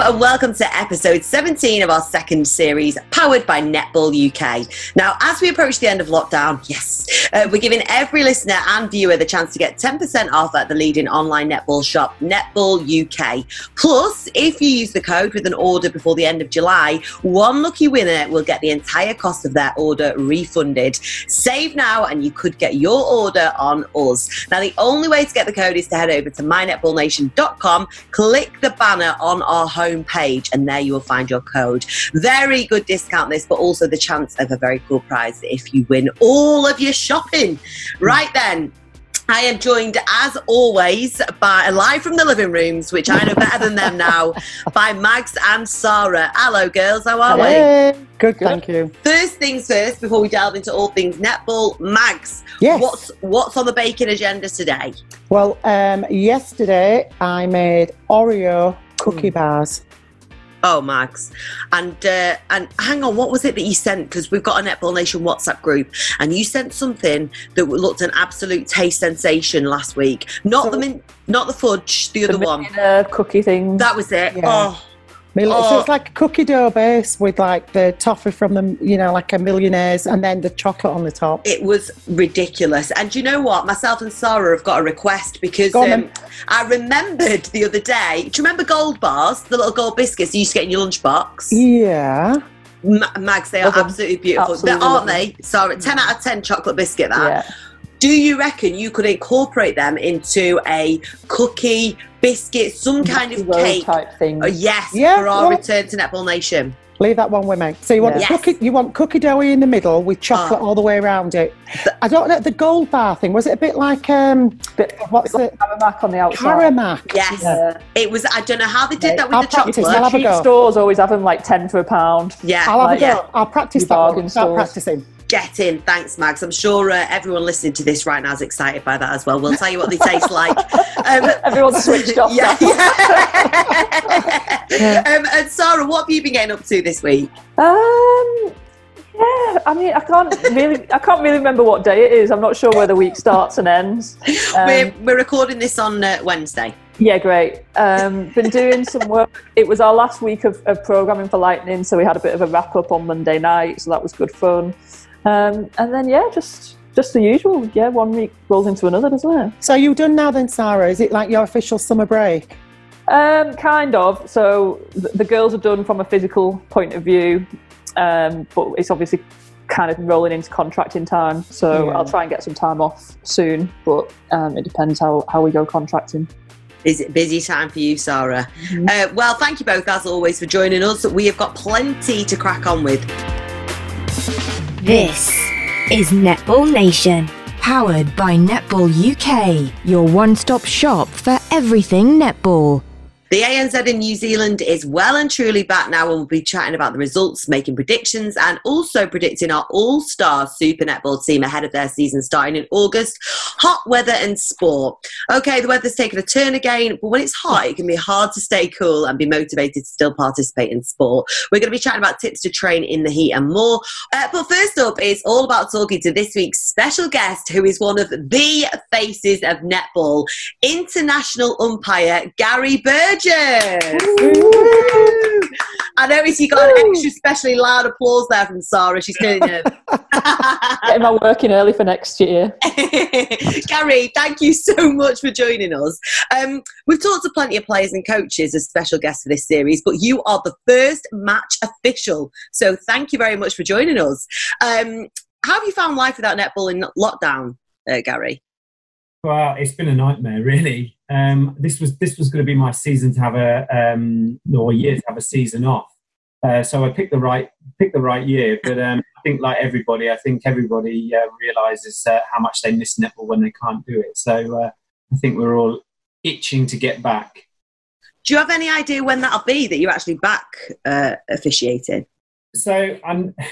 and welcome to episode 17 of our second series, powered by Netball UK. Now, as we approach the end of lockdown, yes, uh, we're giving every listener and viewer the chance to get 10% off at the leading online netball shop, Netball UK. Plus, if you use the code with an order before the end of July, one lucky winner will get the entire cost of their order refunded. Save now, and you could get your order on us. Now, the only way to get the code is to head over to mynetballnation.com, click the banner on our homepage, and there you will find your code. Very good discount this, but also the chance of a very cool prize if you win all of your shopping. Right then, I am joined, as always, by live from the living rooms, which I know better than them now, by Mags and Sarah. Hello, girls. How are hey. we? Good, Good, thank you. First things first, before we delve into all things netball, Mags. Yes. What's what's on the baking agenda today? Well, um, yesterday I made Oreo cookie mm. bars. Oh, Mags, and uh, and hang on, what was it that you sent? Because we've got a Netball Nation WhatsApp group, and you sent something that looked an absolute taste sensation last week. Not so, the mint, not the fudge, the, the other one, cookie thing. That was it. Yeah. Oh, Oh. So it's like a cookie dough base with like the toffee from the, you know, like a millionaire's and then the chocolate on the top. It was ridiculous. And you know what? Myself and Sarah have got a request because um, I remembered the other day. Do you remember gold bars, the little gold biscuits you used to get in your lunchbox? Yeah. Mags, they are absolutely beautiful, absolutely aren't they? Sorry, 10 out of 10 chocolate biscuit that. Yeah. Do you reckon you could incorporate them into a cookie, biscuit, some kind of cake type thing? Oh, yes, yeah, for our well, return to Netball Nation. Leave that one with me. So you want yeah. cookie, you want cookie dough in the middle with chocolate oh. all the way around it. I don't know the gold bar thing. Was it a bit like um, bit, what's it? Caramac on the outside. Caramac. Yes, yeah. it was. I don't know how they did that with I'll the chocolate. I'll have a go. Stores always have them like ten for a pound. Yeah, I'll have like, a go. Yeah. I'll practice that. One. Start practicing get in. Thanks, Mags. I'm sure uh, everyone listening to this right now is excited by that as well. We'll tell you what they taste like. Um, Everyone's switched off. Yeah. yeah. um, and Sarah, what have you been getting up to this week? Um, yeah, I mean, I can't really, I can't really remember what day it is. I'm not sure where the week starts and ends. Um, we're, we're recording this on uh, Wednesday. Yeah, great. Um, been doing some work. It was our last week of, of programming for Lightning, so we had a bit of a wrap up on Monday night, so that was good fun. Um, and then yeah, just just the usual. Yeah, one week rolls into another, doesn't it? So you're done now then, Sarah? Is it like your official summer break? Um, kind of. So th- the girls are done from a physical point of view, um, but it's obviously kind of rolling into contracting time. So yeah. I'll try and get some time off soon, but um, it depends how, how we go contracting. Is it busy time for you, Sarah? Mm-hmm. Uh, well, thank you both, as always, for joining us. We have got plenty to crack on with. This is Netball Nation, powered by Netball UK, your one stop shop for everything netball. The ANZ in New Zealand is well and truly back now, and we'll be chatting about the results, making predictions, and also predicting our all star Super Netball team ahead of their season starting in August. Hot weather and sport. Okay, the weather's taken a turn again, but when it's hot, it can be hard to stay cool and be motivated to still participate in sport. We're going to be chatting about tips to train in the heat and more. Uh, but first up, it's all about talking to this week's special guest, who is one of the faces of netball, international umpire Gary Burgess. I noticed you got an extra specially loud applause there from Sarah. She's turning it. Getting my work in early for next year. Gary, thank you so much for joining us. Um, we've talked to plenty of players and coaches as special guests for this series, but you are the first match official. So thank you very much for joining us. Um, how have you found life without netball in lockdown, uh, Gary? Well, it's been a nightmare, really. Um, this was this was going to be my season to have a um, or year to have a season off. Uh, so I picked the right picked the right year. But um, I think, like everybody, I think everybody uh, realizes uh, how much they miss netball when they can't do it. So uh, I think we're all itching to get back. Do you have any idea when that'll be that you're actually back uh, officiating? So I'm.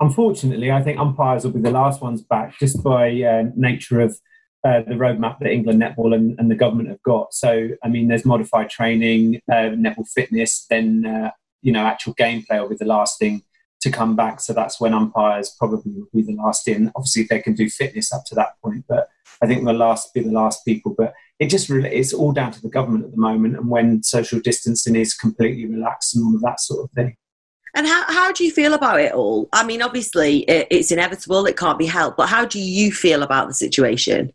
Unfortunately, I think umpires will be the last ones back, just by uh, nature of uh, the roadmap that England Netball and, and, the government have got. So, I mean, there's modified training, uh, netball fitness, then, uh, you know, actual gameplay will be the last thing to come back. So that's when umpires probably will be the last in. Obviously, they can do fitness up to that point, but I think we'll last be the last people. But it just really it's all down to the government at the moment and when social distancing is completely relaxed and all of that sort of thing. And how, how do you feel about it all? I mean, obviously, it, it's inevitable, it can't be helped, but how do you feel about the situation?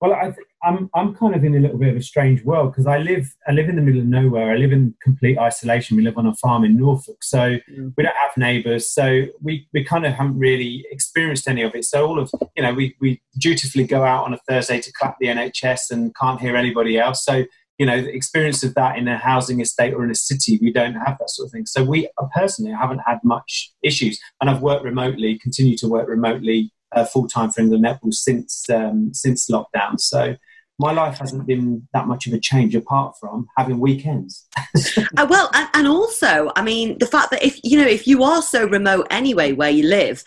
Well, I th- I'm, I'm kind of in a little bit of a strange world because I live I live in the middle of nowhere. I live in complete isolation. We live on a farm in Norfolk, so mm. we don't have neighbours. So we, we kind of haven't really experienced any of it. So all of you know, we, we dutifully go out on a Thursday to clap the NHS and can't hear anybody else. So you know, the experience of that in a housing estate or in a city, we don't have that sort of thing. So we uh, personally haven't had much issues, and I've worked remotely, continue to work remotely uh, full time for England Netball since um, since lockdown. So my life hasn't been that much of a change apart from having weekends. uh, well, and, and also, I mean, the fact that if you know if you are so remote anyway where you live,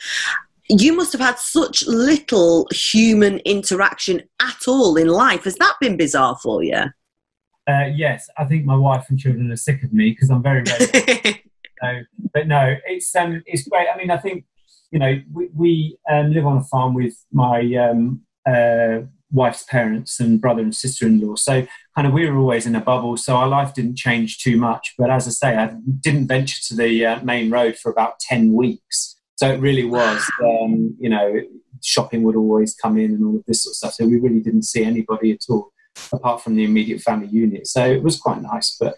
you must have had such little human interaction at all in life. Has that been bizarre for you? Uh, yes, I think my wife and children are sick of me because I'm very, very. so, but no, it's um, it's great. I mean, I think you know we, we um, live on a farm with my um, uh, wife's parents and brother and sister-in-law. So kind of we were always in a bubble. So our life didn't change too much. But as I say, I didn't venture to the uh, main road for about ten weeks. So it really was, um, you know, shopping would always come in and all of this sort of stuff. So we really didn't see anybody at all apart from the immediate family unit. So it was quite nice. But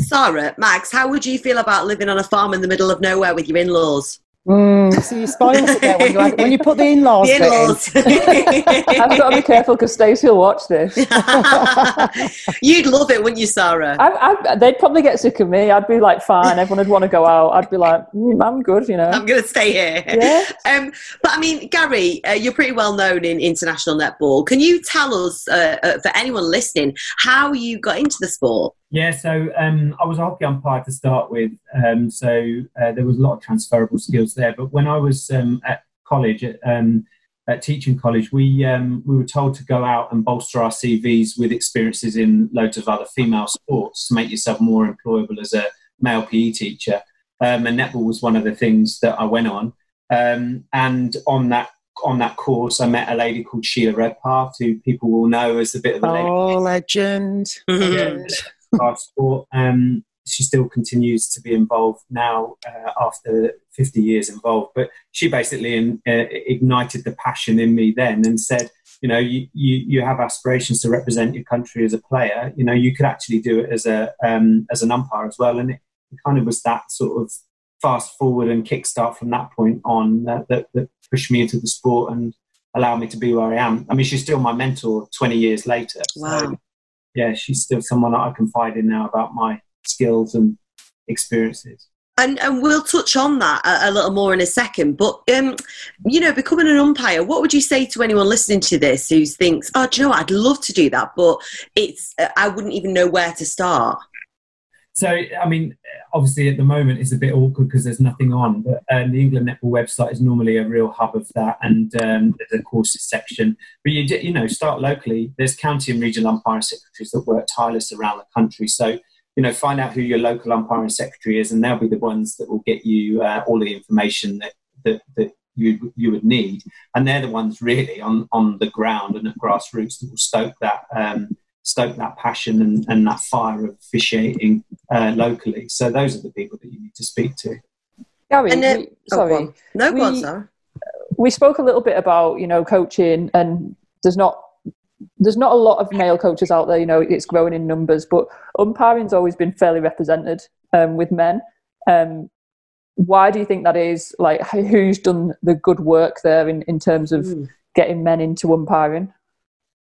Sarah, Mags, how would you feel about living on a farm in the middle of nowhere with your in-laws? Mm, so you spoil it there when you, when you put the in-laws. The in-laws. In. I've got to be careful because Stacey will watch this. You'd love it, wouldn't you, Sarah? I, I, they'd probably get sick of me. I'd be like, fine. Everyone would want to go out. I'd be like, mm, I'm good, you know. I'm going to stay here. Yeah. Um, but I mean, Gary, uh, you're pretty well known in international netball. Can you tell us, uh, uh, for anyone listening, how you got into the sport? Yeah, so um, I was a hockey umpire to start with, um, so uh, there was a lot of transferable skills there. But when I was um, at college, at, um, at teaching college, we um, we were told to go out and bolster our CVs with experiences in loads of other female sports to make yourself more employable as a male PE teacher. Um, and netball was one of the things that I went on. and on that on that course, I met a lady called Sheila Redpath, who people will know as a bit of a. Oh, legend! legend sport. Um, she still continues to be involved now uh, after 50 years involved. But she basically in, uh, ignited the passion in me then and said, you know, you, you, you have aspirations to represent your country as a player. You know, you could actually do it as a um, as an umpire as well. And it, it, kind of was that sort of fast forward and kickstart from that point on that, that, that pushed me into the sport and allowed me to be where I am. I mean, she's still my mentor 20 years later. Wow. So, yeah, she's still someone that I confide in now about my skills and experiences. And, and we'll touch on that a, a little more in a second. But, um, you know, becoming an umpire, what would you say to anyone listening to this who thinks, oh, do you know? I'd love to do that, but it's I wouldn't even know where to start? So, I mean, obviously at the moment it's a bit awkward because there's nothing on, but um, the England Netball website is normally a real hub of that, and um, there's a courses section. But you, you know, start locally. There's county and regional umpiring secretaries that work tireless around the country. So, you know, find out who your local umpiring secretary is, and they'll be the ones that will get you uh, all the information that that, that you you would need, and they're the ones really on on the ground and at grassroots that will stoke that. Um, stoke that passion and, and that fire of officiating uh, locally. So those are the people that you need to speak to. Gary, and then, we, oh, sorry, oh, no, we, on, sorry. We spoke a little bit about you know coaching, and there's not there's not a lot of male coaches out there. You know, it's growing in numbers, but umpiring's always been fairly represented um, with men. Um, why do you think that is? Like, who's done the good work there in, in terms of mm. getting men into umpiring?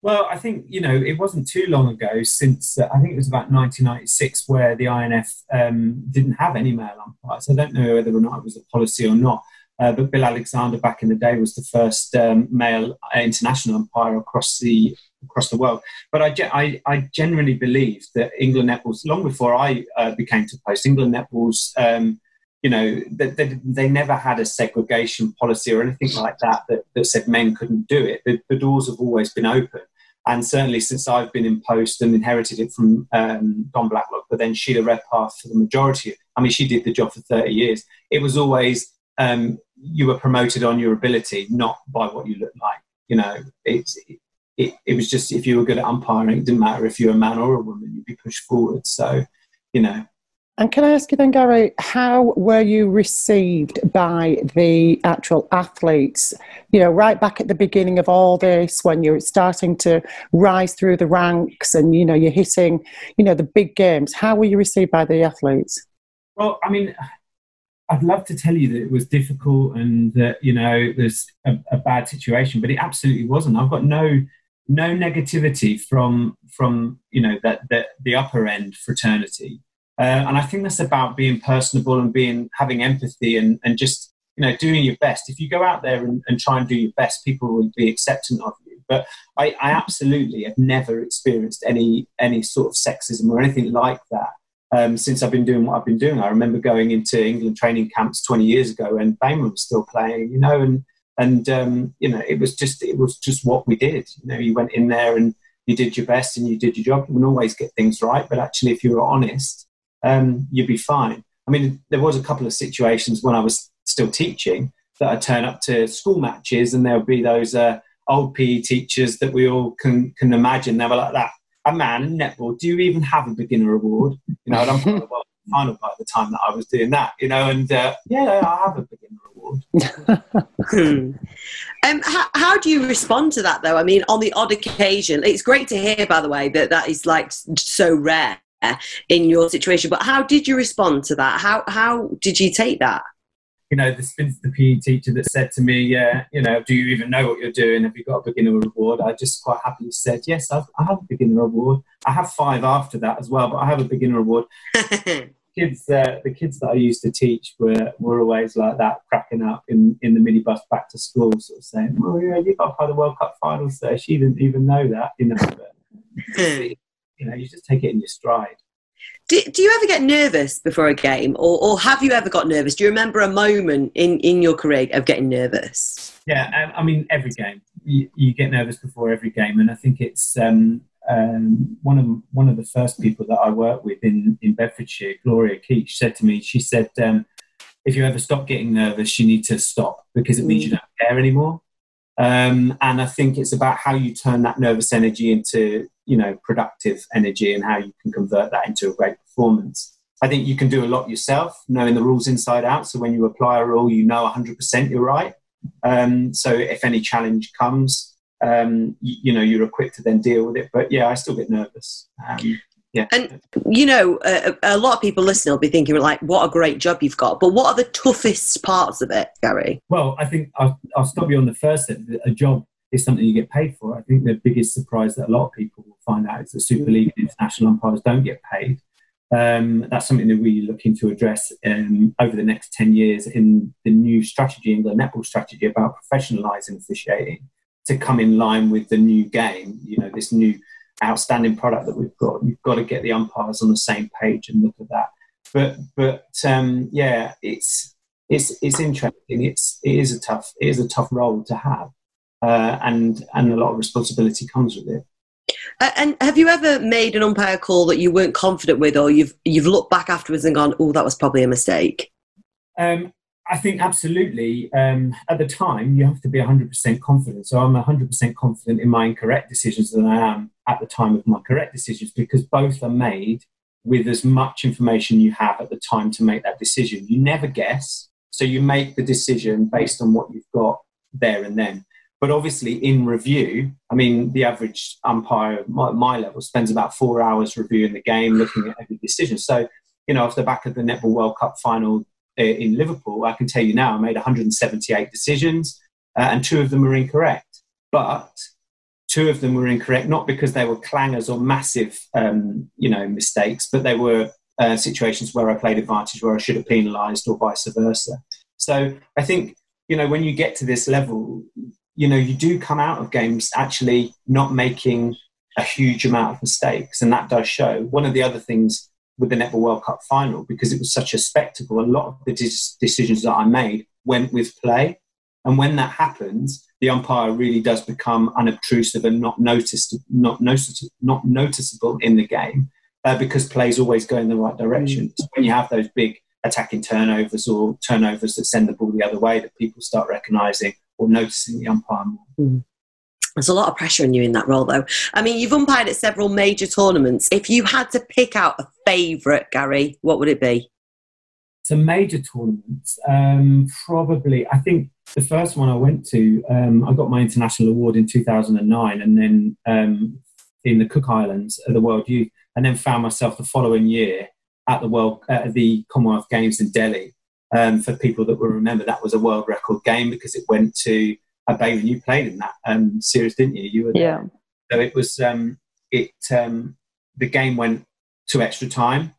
Well, I think you know it wasn't too long ago since uh, I think it was about 1996 where the INF um, didn't have any male umpires. I don't know whether or not it was a policy or not, uh, but Bill Alexander back in the day was the first um, male international umpire across the across the world. But I, I, I genuinely believe that England netballs long before I uh, became to post England netballs. Um, you know, they, they, never had a segregation policy or anything like that that, that said men couldn't do it. The, the doors have always been open. And certainly since I've been in post and inherited it from um, Don Blacklock, but then Sheila Redpath for the majority, I mean, she did the job for 30 years. It was always um, you were promoted on your ability, not by what you look like. You know, it's, it, it was just if you were good at umpiring, it didn't matter if you were a man or a woman, you'd be pushed forward. So, you know. And can I ask you then, Gary, how were you received by the actual athletes? You know, right back at the beginning of all this, when you're starting to rise through the ranks and, you know, you're hitting, you know, the big games, how were you received by the athletes? Well, I mean, I'd love to tell you that it was difficult and that, you know, was a, a bad situation, but it absolutely wasn't. I've got no no negativity from from you know that the, the upper end fraternity uh, and i think that's about being personable and being having empathy and, and just you know doing your best. If you go out there and, and try and do your best people will be accepting of you. But I, I absolutely have never experienced any any sort of sexism or anything like that um, since I've been doing what I've been doing. I remember going into England training camps 20 years ago and Bayman was still playing, you know, and and um, you know it was just it was just what we did. You know you went in there and you did your best and you did your job. You wouldn't always get things right but actually if you were honest um, you'd be fine. I mean there was a couple of situations when i was still teaching that i turn up to school matches and there would be those uh, old pe teachers that we all can can imagine. They were like that. A man in netball do you even have a beginner award? You know i'm final by the time that i was doing that you know and uh, yeah i have a beginner award. um, how, how, do you respond to that though? I mean, on the odd occasion, it's great to hear, by the way, that that is like so rare in your situation. But how did you respond to that? How how did you take that? You know, been the PE teacher that said to me, "Yeah, you know, do you even know what you're doing? Have you got a beginner award?" I just quite happily said, "Yes, I've, I have a beginner award. I have five after that as well, but I have a beginner award." kids, uh, the kids that I used to teach were, were always like that, cracking up in, in the minibus back to school, sort of saying, "Oh yeah, you got by the World Cup finals there." She didn't even know that, you know. But, you know, you just take it in your stride. Do, do you ever get nervous before a game, or, or have you ever got nervous? Do you remember a moment in, in your career of getting nervous? Yeah, I mean, every game you, you get nervous before every game, and I think it's um, um, one of one of the first people that I worked with in in Bedfordshire, Gloria Keach, said to me, she said, um, "If you ever stop getting nervous, you need to stop because it means you don't care anymore." Um, and I think it's about how you turn that nervous energy into you know productive energy and how you can convert that into a great performance. I think you can do a lot yourself, knowing the rules inside out. So when you apply a rule, you know 100% you're right. Um, so if any challenge comes, um, you, you, know you're equipped to then deal with it. But yeah, I still get nervous. Um, yeah. And you know, a, a, lot of people listening will be thinking like, "What a great job you've got!" But what are the toughest parts of it, Gary? Well, I think I'll, I'll stop you on the first. That a job is something you get paid for. I think the biggest surprise that a lot of people will find out is that Super League and international umpires don't get paid. Um, that's something that we're looking to address um, over the next 10 years in the new strategy, in the netball strategy about professionalising officiating to come in line with the new game, you know, this new outstanding product that we've got. You've got to get the umpires on the same page and look at that. But but um, yeah, it's it's it's interesting. It's it is a tough it is a tough role to have, uh, and and a lot of responsibility comes with it. And have you ever made an umpire call that you weren't confident with, or you've you've looked back afterwards and gone, "Oh, that was probably a mistake"? Um, I think absolutely. Um, at the time, you have to be 100% confident. So I'm 100% confident in my incorrect decisions than I am at the time of my correct decisions because both are made with as much information you have at the time to make that decision. You never guess. So you make the decision based on what you've got there and then. But obviously, in review, I mean, the average umpire at my, my level spends about four hours reviewing the game, looking at every decision. So, you know, off the back of the Netball World Cup final uh, in Liverpool, I can tell you now, I made 178 decisions, uh, and two of them were incorrect. But two of them were incorrect not because they were clangers or massive, um, you know, mistakes, but they were uh, situations where I played advantage, where I should have penalised, or vice versa. So I think you know when you get to this level, you know, you do come out of games actually not making a huge amount of mistakes, and that does show. One of the other things with the Netball World Cup final because it was such a spectacle. A lot of the decisions that I made went with play. And when that happens, the umpire really does become unobtrusive and not noticed, not, notice, not noticeable in the game uh, because plays always go in the right direction. Mm. So when you have those big attacking turnovers or turnovers that send the ball the other way, that people start recognising or noticing the umpire more. Mm. There's a lot of pressure on you in that role, though. I mean, you've umpired at several major tournaments. If you had to pick out a favourite, Gary, what would it be? Some major tournaments, um, probably. I think the first one I went to, um, I got my international award in 2009, and then um, in the Cook Islands at the World Youth, and then found myself the following year at the World at the Commonwealth Games in Delhi. Um, for people that will remember, that was a world record game because it went to a Bailey. You played in that um, series, didn't you? You were there. Yeah. So it was um, it. Um, the game went to extra time,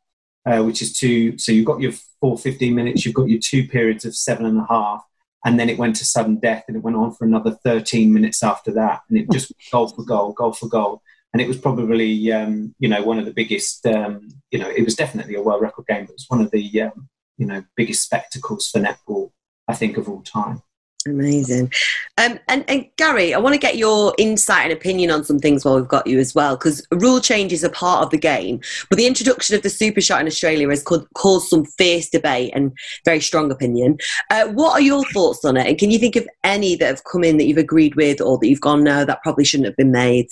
uh, which is two. So you've got your four 15 minutes. You've got your two periods of seven and a half, and then it went to sudden death, and it went on for another 13 minutes after that, and it just goal for goal, goal for goal and it was probably um, you know one of the biggest um, you know it was definitely a world record game but it was one of the um, you know biggest spectacles for netball I think of all time. Amazing. Um, and, and Gary, I want to get your insight and opinion on some things while we've got you as well, because rule changes are part of the game. But the introduction of the super shot in Australia has caused some fierce debate and very strong opinion. Uh, what are your thoughts on it? And can you think of any that have come in that you've agreed with or that you've gone, no, that probably shouldn't have been made?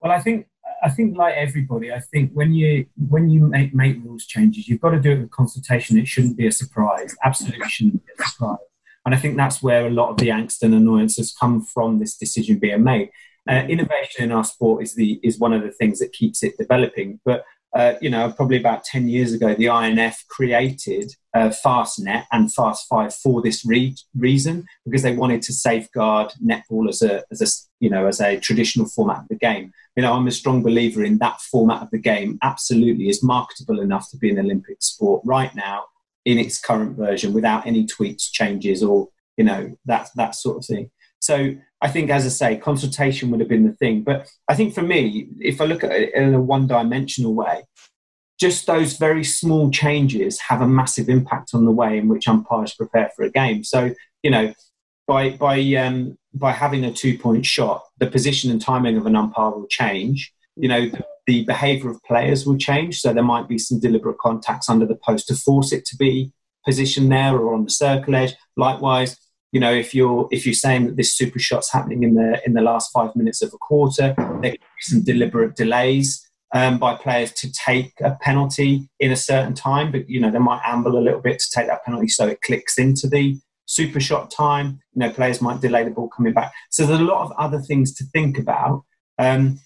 Well, I think I think like everybody, I think when you when you make make rules changes, you've got to do it with consultation. It shouldn't be a surprise. Absolutely shouldn't be a surprise. And I think that's where a lot of the angst and annoyance has come from this decision being made. Uh, innovation in our sport is the is one of the things that keeps it developing. But uh, you know, probably about 10 years ago, the INF created uh, FastNet and Fast Five for this re- reason, because they wanted to safeguard netball as a, as a, you know, as a traditional format of the game. You know, I'm a strong believer in that format of the game. Absolutely, is marketable enough to be an Olympic sport right now in its current version, without any tweaks, changes, or you know, that that sort of thing. So I think, as I say, consultation would have been the thing. But I think for me, if I look at it in a one dimensional way, just those very small changes have a massive impact on the way in which umpires prepare for a game. So, you know, by, by, um, by having a two point shot, the position and timing of an umpire will change. You know, the, the behavior of players will change. So there might be some deliberate contacts under the post to force it to be positioned there or on the circle edge. Likewise, you know, if you're if you're saying that this super shot's happening in the in the last five minutes of a quarter, there could be some deliberate delays um, by players to take a penalty in a certain time, but you know they might amble a little bit to take that penalty so it clicks into the super shot time. You know, players might delay the ball coming back. So there's a lot of other things to think about. Um,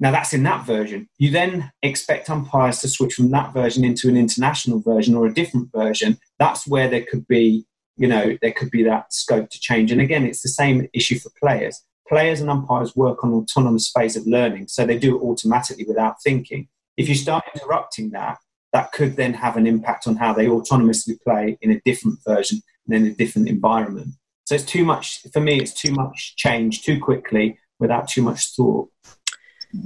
now that's in that version. You then expect umpires to switch from that version into an international version or a different version. That's where there could be you know, there could be that scope to change. And again, it's the same issue for players. Players and umpires work on autonomous phase of learning, so they do it automatically without thinking. If you start interrupting that, that could then have an impact on how they autonomously play in a different version and in a different environment. So it's too much, for me, it's too much change too quickly without too much thought.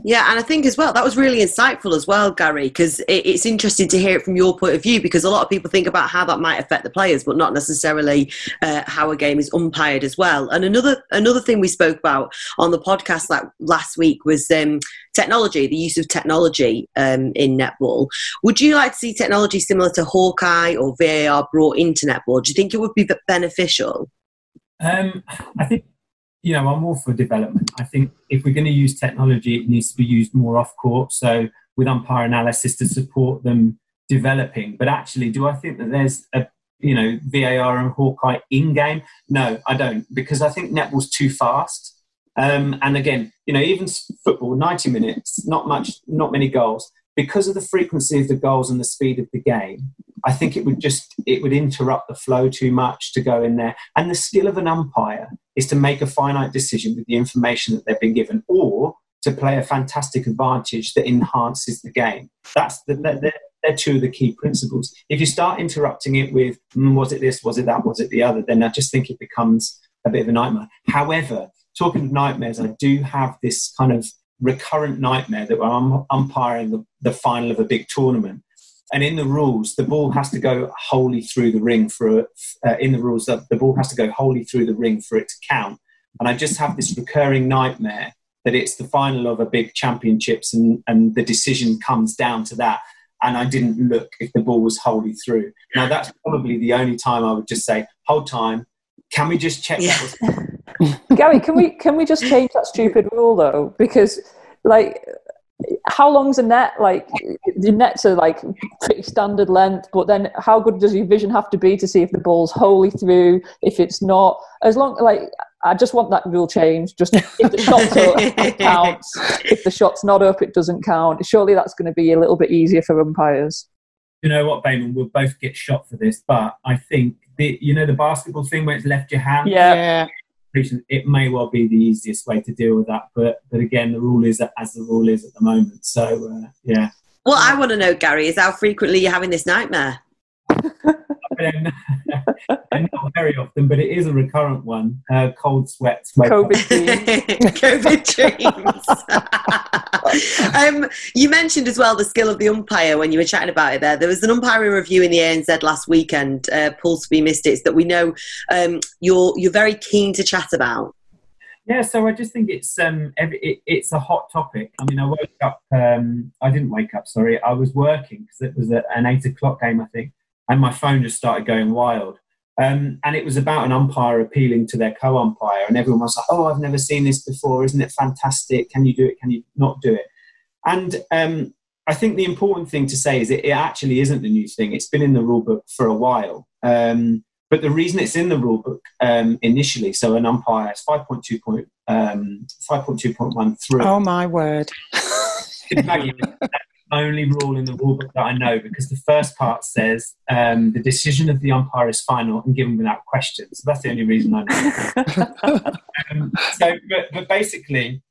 Yeah, and I think as well that was really insightful as well, Gary, because it, it's interesting to hear it from your point of view. Because a lot of people think about how that might affect the players, but not necessarily uh, how a game is umpired as well. And another another thing we spoke about on the podcast like last week was um, technology, the use of technology um, in netball. Would you like to see technology similar to Hawkeye or VAR brought into netball? Do you think it would be beneficial? Um, I think you know, I'm all for development. I think if we're going to use technology, it needs to be used more off court. So with umpire analysis to support them developing. But actually, do I think that there's a you know VAR and Hawkeye in game? No, I don't, because I think netball's too fast. Um, and again, you know, even football, 90 minutes, not much, not many goals because of the frequency of the goals and the speed of the game, I think it would just it would interrupt the flow too much to go in there. And the skill of an umpire is to make a finite decision with the information that they've been given, or to play a fantastic advantage that enhances the game. That's the, they're, they're two of the key principles. If you start interrupting it with mm, was it this, was it that, was it the other, then I just think it becomes a bit of a nightmare. However, talking of nightmares, I do have this kind of recurrent nightmare that I'm umpiring the, the final of a big tournament. And in the rules, the ball has to go wholly through the ring for uh, in the rules that the ball has to go wholly through the ring for it to count. And I just have this recurring nightmare that it's the final of a big championships and, and the decision comes down to that. And I didn't look if the ball was wholly through. Now that's probably the only time I would just say, hold time. Can we just check yeah. that was Gary, can we can we just change that stupid rule though? Because like how long's a net? Like the nets are like pretty standard length, but then how good does your vision have to be to see if the ball's wholly through? If it's not, as long like I just want that rule change. Just if the shot's up, it counts. If the shot's not up, it doesn't count. Surely that's going to be a little bit easier for umpires. You know what, Bayman? We'll both get shot for this, but I think the you know the basketball thing where it's left your hand. Yeah. It may well be the easiest way to deal with that, but but again, the rule is as the rule is at the moment. So uh, yeah. Well, I want to know, Gary, is how frequently you're having this nightmare? and, not very often, but it is a recurrent one. Uh, cold sweats, COVID dreams. COVID dreams. um, you mentioned as well the skill of the umpire when you were chatting about it. There, there was an umpiring review in the ANZ last weekend. Uh, Paul Spee missed it that we know um, you're you're very keen to chat about. Yeah, so I just think it's um, it, it's a hot topic. I mean, I woke up. Um, I didn't wake up. Sorry, I was working because it was an eight o'clock game, I think and my phone just started going wild. Um, and it was about an umpire appealing to their co-umpire, and everyone was like, "Oh, I've never seen this before. Isn't it fantastic? Can you do it? Can you not do it?" And um, I think the important thing to say is it, it, actually isn't a new thing. It's been in the rule book for a while. Um, but the reason it's in the rule book um, initially, so an umpire is 5.2 um, 5.2.13. Oh my word. only rule in the rule book that I know because the first part says um, the decision of the umpire is final and given without question. So that's the only reason I know. um, so, but, but basically,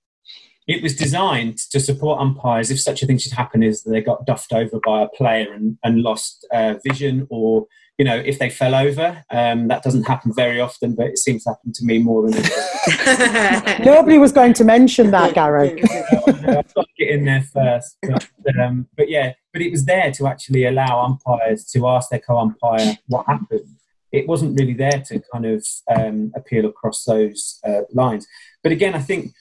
it was designed to support umpires if such a thing should happen is that they got duffed over by a player and, and lost uh, vision or you know if they fell over um, that doesn't happen very often but it seems to happen to me more than nobody was going to mention that gary i've got to get in there first but, but, um, but yeah but it was there to actually allow umpires to ask their co-umpire what happened. It wasn't really there to kind of um, appeal across those uh, lines. But again i think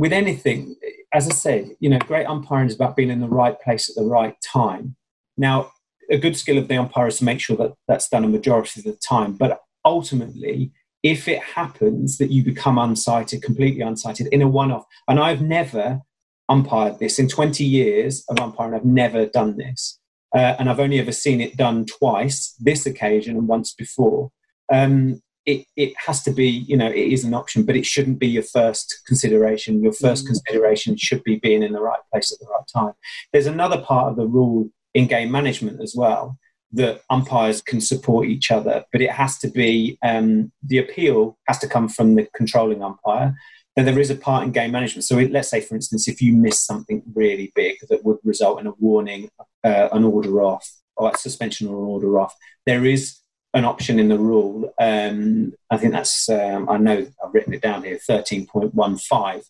with anything, as I said, you know, great umpiring is about being in the right place at the right time. Now, a good skill of the umpire is to make sure that that's done a majority of the time. But ultimately, if it happens that you become unsighted, completely unsighted in a one off, and I've never umpired this in 20 years of umpiring, I've never done this. Uh, and I've only ever seen it done twice, this occasion and once before. Um, it, it has to be, you know, it is an option, but it shouldn't be your first consideration. Your first mm. consideration should be being in the right place at the right time. There's another part of the rule in game management as well that umpires can support each other, but it has to be um, the appeal has to come from the controlling umpire. Then there is a part in game management. So let's say, for instance, if you miss something really big that would result in a warning, uh, an order off, or a suspension or an order off, there is an option in the rule. Um, I think that's, um, I know I've written it down here, 13.15,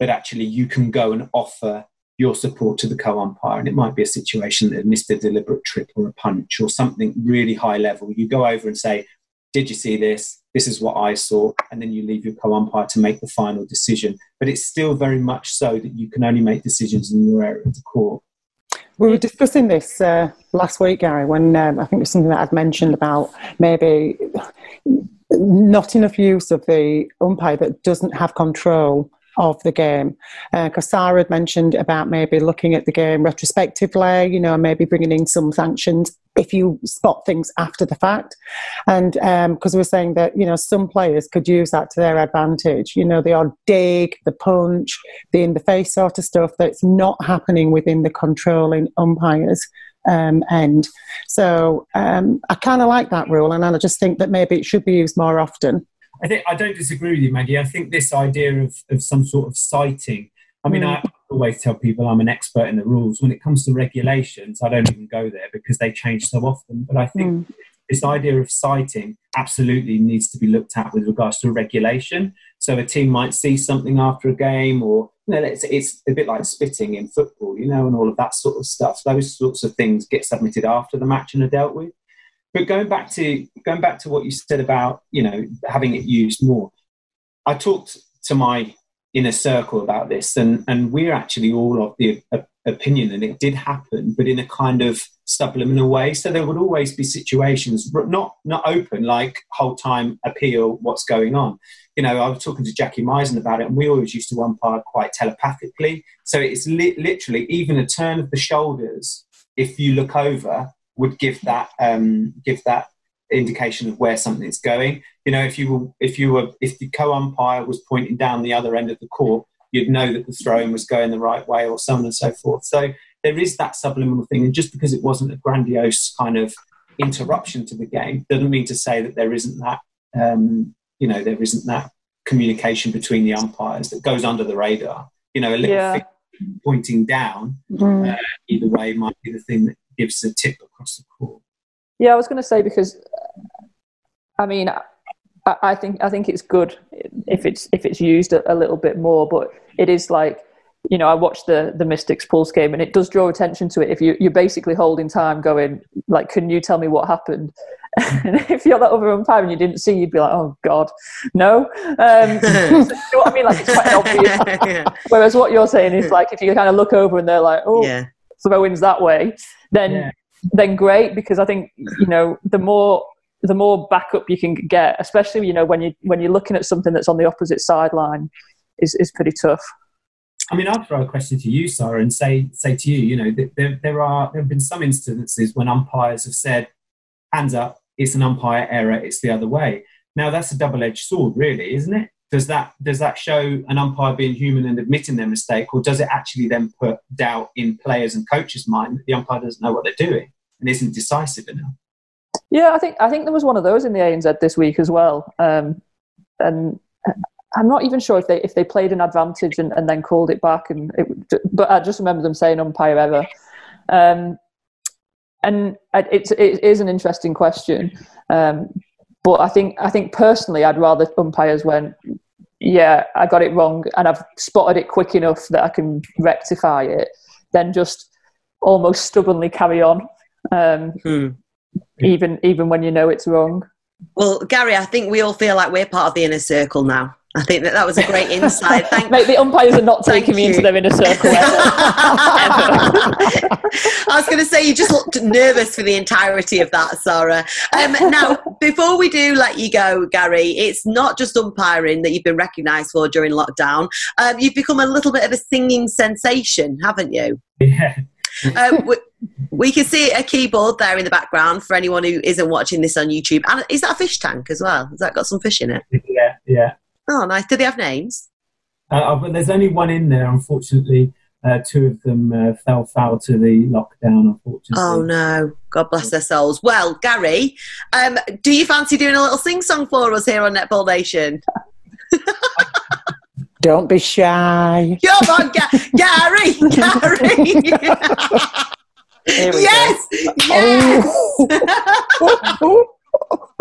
that actually you can go and offer your support to the co umpire. And it might be a situation that missed a deliberate trip or a punch or something really high level. You go over and say, Did you see this? This is what I saw. And then you leave your co umpire to make the final decision. But it's still very much so that you can only make decisions in your area of the court. We were discussing this uh, last week, Gary, when um, I think it was something that I'd mentioned about maybe not enough use of the umpire that doesn't have control of the game. Because uh, Sarah had mentioned about maybe looking at the game retrospectively, you know, maybe bringing in some sanctions if you spot things after the fact. And because um, we are saying that, you know, some players could use that to their advantage, you know, the odd dig, the punch, the in the face sort of stuff that's not happening within the controlling umpires. Um, end. So um, I kind of like that rule, and I just think that maybe it should be used more often. I think I don't disagree with you, Maggie. I think this idea of, of some sort of sighting. I mean, mm. I always tell people I'm an expert in the rules. When it comes to regulations, I don't even go there because they change so often. But I think mm. this idea of sighting absolutely needs to be looked at with regards to regulation. So a team might see something after a game, or you know, it's, it's a bit like spitting in football, you know, and all of that sort of stuff. Those sorts of things get submitted after the match and are dealt with. But going back to going back to what you said about you know having it used more, I talked to my inner circle about this, and and we're actually all of the opinion that it did happen, but in a kind of subliminal way. So there would always be situations, not not open like whole time appeal what's going on, you know, I was talking to Jackie Misen about it, and we always used to umpire quite telepathically. So it's li- literally even a turn of the shoulders, if you look over, would give that um, give that indication of where something's going. You know, if you were if you were if the co-umpire was pointing down the other end of the court, you'd know that the throwing was going the right way, or so on and so forth. So there is that subliminal thing, and just because it wasn't a grandiose kind of interruption to the game doesn't mean to say that there isn't that um, you know there isn't that communication between the umpires that goes under the radar. You know, a little Yeah. pointing down Mm. uh, either way might be the thing that gives a tip across the court. Yeah, I was going to say because, I mean, I, I think I think it's good if it's if it's used a, a little bit more, but it is like, you know, I watched the the Mystics Pulse game, and it does draw attention to it. If you you're basically holding time, going like, can you tell me what happened? and if you're that other umpire and you didn't see, you'd be like, oh god, no. Um, so you know what I mean? Like it's quite obvious. yeah. Whereas what you're saying is like, if you kind of look over and they're like, oh, yeah. throw-ins that way, then Yeah. then great because I think you know the more the more backup you can get, especially you know when you when you're looking at something that's on the opposite sideline, is is pretty tough. I mean, I'll throw a question to you, Sarah, and say say to you, you know, there, there are there have been some instances when umpires have said, "Hands up, it's an umpire error, it's the other way." Now that's a double-edged sword, really, isn't it? Does that does that show an umpire being human and admitting their mistake, or does it actually then put doubt in players and coaches' mind that the umpire doesn't know what they're doing and isn't decisive enough? Yeah, I think I think there was one of those in the ANZ this week as well, um, and I'm not even sure if they if they played an advantage and, and then called it back, and it, but I just remember them saying umpire ever. Um, and it's it is an interesting question, um, but I think I think personally I'd rather umpires went, yeah, I got it wrong, and I've spotted it quick enough that I can rectify it, then just almost stubbornly carry on, um, Hmm. even even when you know it's wrong. Well, Gary, I think we all feel like we're part of the inner circle now. I think that that was a great insight. Thank Mate, the umpires are not Thank taking me into you. their inner circle. I was going to say you just looked nervous for the entirety of that, Sarah. Um, now, before we do let you go, Gary, it's not just umpiring that you've been recognised for during lockdown. Um, you've become a little bit of a singing sensation, haven't you? Yeah. Um, we, we can see a keyboard there in the background for anyone who isn't watching this on YouTube. And is that a fish tank as well? Has that got some fish in it? Yeah, yeah. Oh, nice. Do they have names? Uh, there's only one in there, unfortunately. Uh, two of them uh, fell foul to the lockdown, unfortunately. Oh no! God bless their souls. Well, Gary, um, do you fancy doing a little sing song for us here on Netball Nation? Don't be shy. Come on, Ga- Gary, Gary. Here we yes, yes.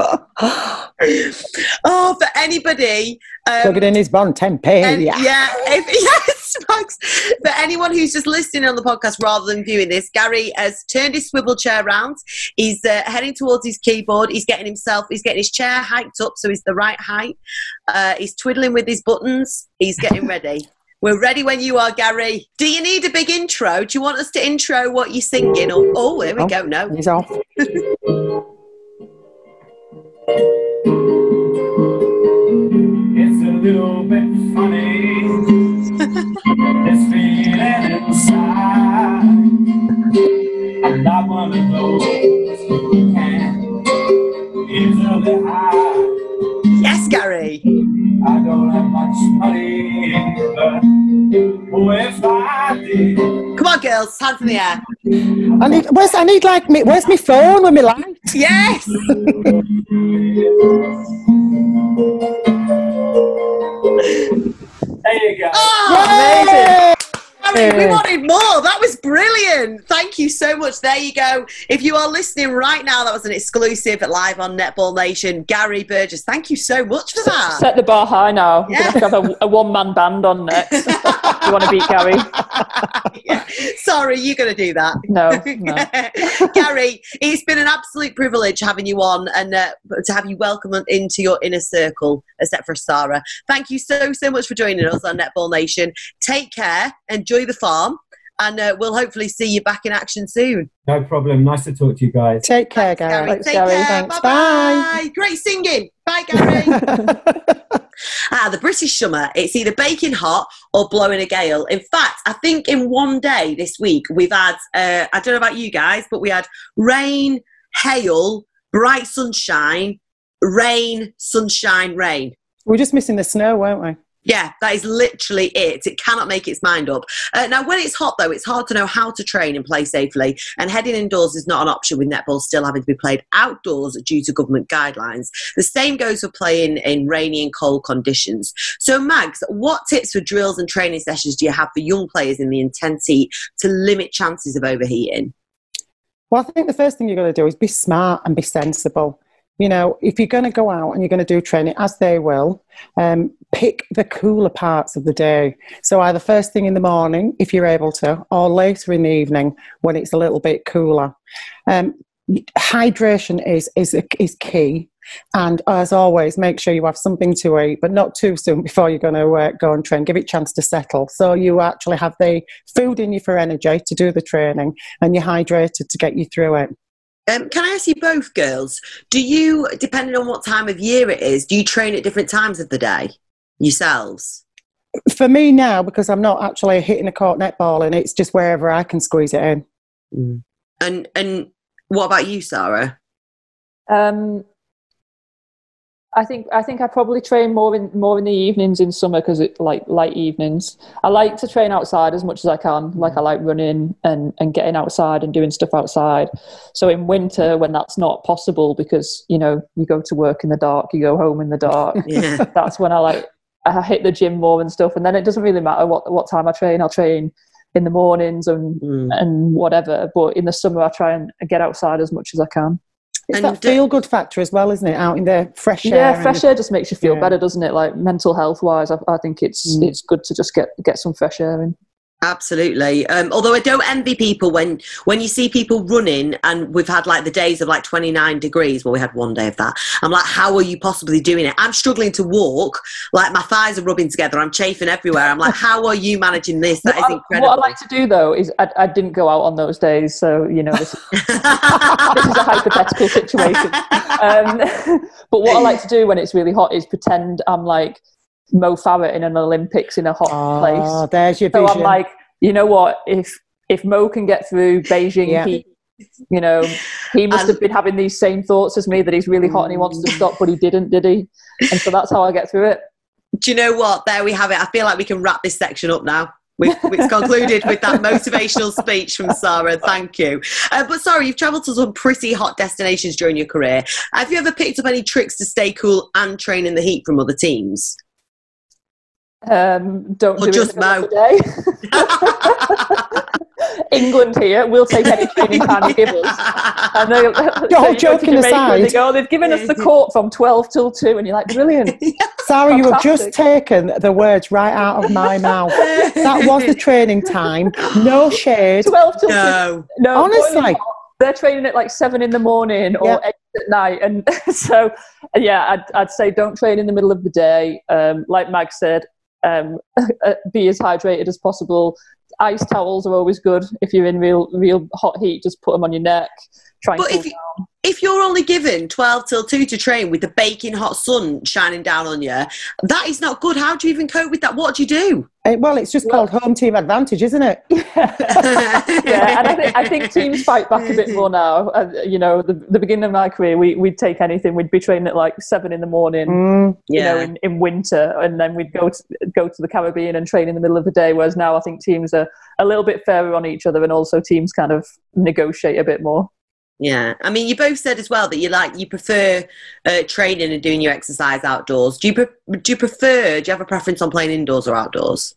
oh, for anybody. Um, Plug it in his Bontempi. And, yeah. yeah, if, yes, Mags. For anyone who's just listening on the podcast rather than viewing this, Gary has turned his swivel chair round. He's uh, heading towards his keyboard. He's getting himself, he's getting his chair hiked up so he's the right height. Uh, he's twiddling with his buttons. He's getting ready. We're ready when you are, Gary. Do you need a big intro? Do you want us to intro what you're singing? Or, oh, here we Oh. go. No. He's off. It's a little bit funny. this feeling inside. I'm not one of those who can easily hide. Yes, Gary. I don't have much money, Come on, girls. Hands in the air. I need, where's, I need like me. Where's my phone with me light? Yes. there you go. Oh, Amazing. We wanted more. That was brilliant. Thank you so much. There you go. If you are listening right now, that was an exclusive live on Netball Nation. Gary Burgess, thank you so much for that. Set the bar high now. We're going to have a, a one man band on next. you want to beat Gary? Yeah. Sorry, you're going to do that. No, no. Gary, it's been an absolute privilege having you on and uh, to have you welcome into your inner circle, except for Sarah. Thank you so, so much for joining us on Netball Nation. Take care, enjoy the farm, and uh, we'll hopefully see you back in action soon. No problem. Nice to talk to you guys. Take care, Gary, Gary. Thanks, take Gary. care. Thanks. Bye-bye. Great singing. Bye, Gary. Ah, the British summer, it's either baking hot or blowing a gale. In fact, I think in one day this week, we've had, uh, I don't know about you guys, but we had rain, hail, bright sunshine, rain, sunshine, rain. We're just missing the snow, weren't we? Yeah, that is literally it. It cannot make its mind up. Uh, now, when it's hot, though, it's hard to know how to train and play safely. And heading indoors is not an option with netball still having to be played outdoors due to government guidelines. The same goes for playing in rainy and cold conditions. So, Mags, what tips for drills and training sessions do you have for young players in the intense heat to limit chances of overheating? Well, I think the first thing you've got to do is be smart and be sensible you know, if you're going to go out and you're going to do training, as they will, um, pick the cooler parts of the day. So either first thing in the morning, if you're able to, or later in the evening when it's a little bit cooler. Um, hydration is is is key. And as always, make sure you have something to eat, but not too soon before you're going to uh, go and train. Give it a chance to settle. So you actually have the food in you for energy to do the training, and you're hydrated to get you through it. Um, can I ask you both, girls? Do you, depending on what time of year it is, do you train at different times of the day yourselves? For me now, because I'm not actually hitting a court netball, and it's just wherever I can squeeze it in. Mm. And and what about you, Sarah? Um, I think I think I probably train more in more in the evenings in summer because it like light evenings. I like to train outside as much as I can. Like I like running and and getting outside and doing stuff outside. So in winter when that's not possible because you know you go to work in the dark, you go home in the dark. Yeah. that's when I like I hit the gym more and stuff. And then it doesn't really matter what what time I train. I'll train in the mornings and mm. and whatever. But in the summer I try and get outside as much as I can. It's and that feel good factor as well, isn't it? Out in the fresh air. Yeah, fresh air just makes you feel yeah. better, doesn't it? Like mental health wise, I, I think it's mm. it's good to just get get some fresh air in. Absolutely. Um, although I don't envy people when when you see people running, and we've had like the days of like 29 degrees. Well, we had one day of that. I'm like, how are you possibly doing it? I'm struggling to walk. Like my thighs are rubbing together. I'm chafing everywhere. I'm like, how are you managing this? That what is incredible. what I like to do though is I, I, didn't go out on those days, so you know this is, this is a hypothetical situation. Um, but what I like to do when it's really hot is pretend I'm like Mo Farah in an Olympics in a hot oh, place. There's your vision. So I'm like, you know what? If if Mo can get through Beijing yeah. heat, you know, he must have been having these same thoughts as me that he's really hot and he wants to stop, but he didn't, did he? And so that's how I get through it. Do you know what? There we have it. I feel like we can wrap this section up now. We've, we've concluded with that motivational speech from Sarah. Thank you. Uh, but sorry, you've travelled to some pretty hot destinations during your career. Have you ever picked up any tricks to stay cool and train in the heat from other teams? Um, don't or do just Mo. England here, we'll take any training time you give us. And they, You're joking aside. They go, they've given us the court from 12 till 2, and you're like, brilliant. Sarah, you have just taken the words right out of my mouth. That was the training time. No shade. 12 till no. 2. No, honestly. They're training at like 7 in the morning or yep. 8 at night. And so, yeah, I'd, I'd say don't train in the middle of the day. Um, like Mag said, um, be as hydrated as possible. Ice towels are always good if you're in real real hot heat. Just put them on your neck. Try but if, you, if you're only given 12 till 2 to train with the baking hot sun shining down on you, that is not good. How do you even cope with that? What do you do? Well, it's just well, called home team advantage, isn't it? yeah, and I think, I think teams fight back a bit more now. Uh, you know, the, the beginning of my career, we, we'd take anything. We'd be training at like seven in the morning, mm, yeah. you know, in, in winter, and then we'd go to, go to the Caribbean and train in the middle of the day. Whereas now I think teams are a little bit fairer on each other, and also teams kind of negotiate a bit more. Yeah, I mean, you both said as well that you like you prefer uh, training and doing your exercise outdoors. Do you pre- do you prefer? Do you have a preference on playing indoors or outdoors?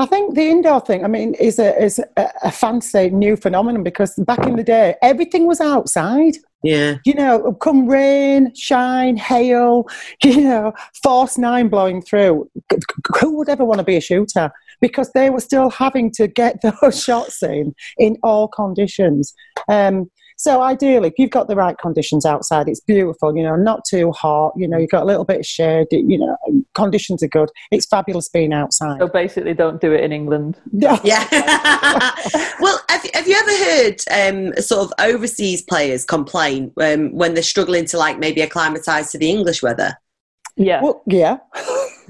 I think the indoor thing, I mean, is a is a, a fancy new phenomenon because back in the day, everything was outside. Yeah. You know, come rain, shine, hail, you know, force nine blowing through. Who would ever want to be a shooter? Because they were still having to get those shots in in all conditions. Um, so ideally, if you've got the right conditions outside, it's beautiful. You know, not too hot. You know, you've got a little bit of shade. You know, conditions are good. It's fabulous being outside. So basically, don't do it in England. Yeah. well, have, have you ever heard um, sort of overseas players complain um, when they're struggling to like maybe acclimatise to the English weather? Yeah, Well, yeah.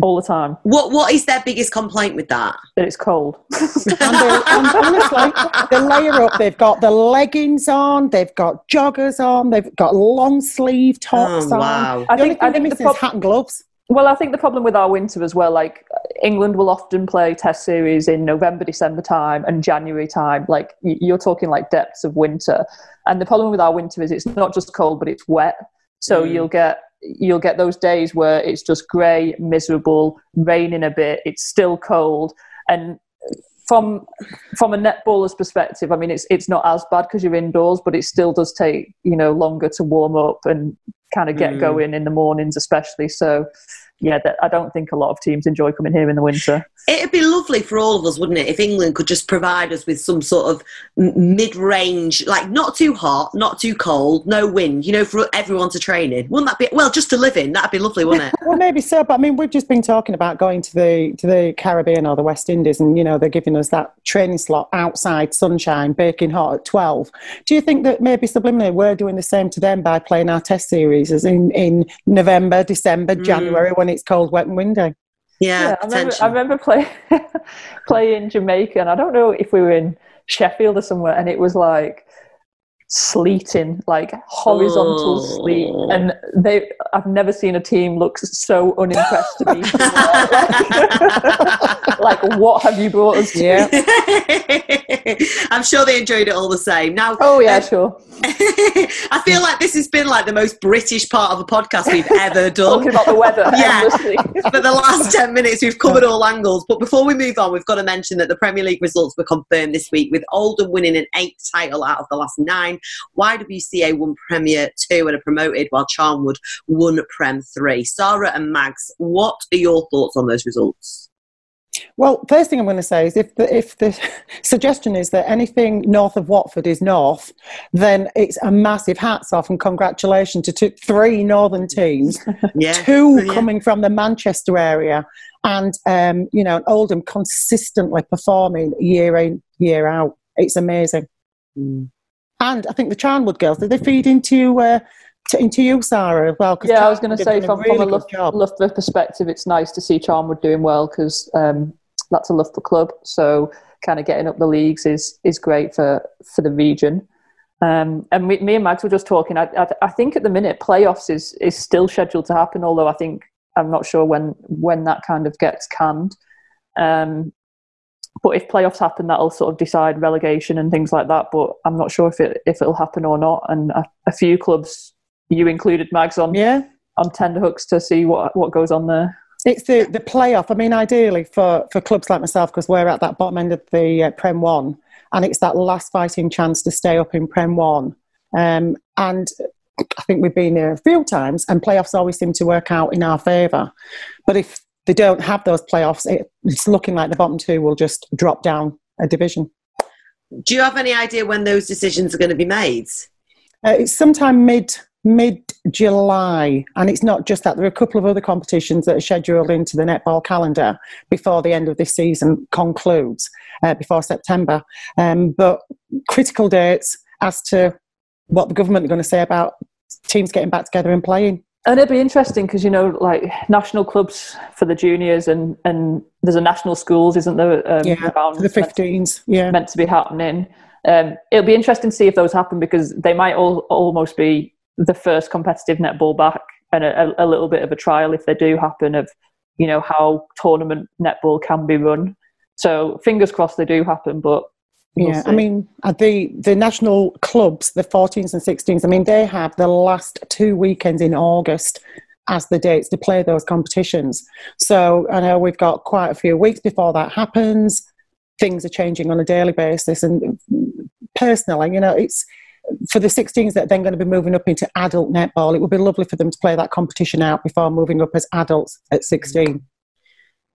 all the time. What What is their biggest complaint with that? That it's cold. And, they, and honestly, they layer up. They've got the leggings on, they've got joggers on, they've got long sleeve tops Oh, on. wow. I The only think. I thing think the missing prob- is hat and gloves. Well, I think the problem with our winter as well, like England will often play test series in November, December time and January time. Like you're talking like depths of winter. And the problem with our winter is it's not just cold, but it's wet. So Mm. you'll get you'll get those days where it's just grey, miserable, raining a bit, it's still cold. And from from a netballer's perspective, I mean it's it's not as bad because you're indoors, but it still does take, you know, longer to warm up and kind of get Mm. going in the mornings especially. So yeah, that, I don't think a lot of teams enjoy coming here in the winter. It'd be lovely for all of us, wouldn't it, if England could just provide us with some sort of mid-range, like not too hot, not too cold, no wind, you know, for everyone to train in. Wouldn't that be well, just to live in? That'd be lovely, wouldn't it? Well, maybe so, but I mean, we've just been talking about going to the to the Caribbean or the West Indies, and you know they're giving us that training slot outside, sunshine, baking hot at twelve. Do you think that maybe subliminally we're doing the same to them by playing our test series as in in November, December, Mm. January when it's cold, wet, and windy? Yeah, I remember. I remember play, playing Jamaica, and I don't know if we were in Sheffield or somewhere, and it was like sleeting, like horizontal Oh. sleet. And they, I've never seen a team look so unimpressed to me. like, what have you brought us to? Yeah. I'm sure they enjoyed it all the same. Now, Oh yeah, um, sure. I feel like this has been like the most British part of a podcast we've ever done. Talking about the weather Yeah. For the last 10 minutes, we've covered all angles. But before we move on, we've got to mention that the Premier League results were confirmed this week with Oldham winning an eighth title out of the last nine. YWCA won Premier 2 and are promoted, while Charnwood won Prem 3. Sarah and Mags, what are your thoughts on those results? Well, first thing I'm going to say is if the, if the suggestion is that anything north of Watford is north, then it's a massive hats off and congratulations to two, three northern teams, Yeah. two Yeah. coming from the Manchester area, and um, you know, Oldham consistently performing year in year out. It's amazing. Mm. And I think the Charnwood girls did they feed into uh, to, into you, Sarah, as well? 'Cause Yeah, I was going to say from, really from a Loughborough, perspective, it's nice to see Charnwood doing well because um, that's a Loughborough club. So kind of getting up the leagues is is great for for the region. Um, and me, me and Mags were just talking. I, I, I think at the minute playoffs is is still scheduled to happen, although I think I'm not sure when when that kind of gets canned. Um, but if playoffs happen, that'll sort of decide relegation and things like that. But I'm not sure if it if it'll happen or not. And a, a few clubs, you included Mags on Yeah. on tender hooks to see what what goes on there. It's the, the playoff. I mean, ideally for, for clubs like myself, because we're at that bottom end of the uh, Prem 1, and it's that last fighting chance to stay up in Prem 1. Um, and I think we've been there a few times, and playoffs always seem to work out in our favour. But if they don't have those playoffs, it, it's looking like the bottom two will just drop down a division. Do you have any idea when those decisions are going to be made? Uh, it's sometime mid mid July, and it's not just that. There are a couple of other competitions that are scheduled into the netball calendar before the end of this season concludes, uh, before September. Um, but critical dates as to what the government are going to say about teams getting back together and playing. And it'd be interesting because you know, like national clubs for the juniors, and and there's a national schools, isn't there? Um, Yeah, around the 15s. Yeah. meant to be happening. Um, it'll be interesting to see if those happen because they might all almost be the first competitive netball back and a, a, little bit of a trial if they do happen of you know how tournament netball can be run. So fingers crossed they do happen, but Yeah, I mean, uh, the the national clubs, the 14s and 16s. I mean, they have the last two weekends in August as the dates to play those competitions. So I know we've got quite a few weeks before that happens. Things are changing on a daily basis, and personally, you know, it's for the 16s that are then going to be moving up into adult netball. It would be lovely for them to play that competition out before moving up as adults at 16.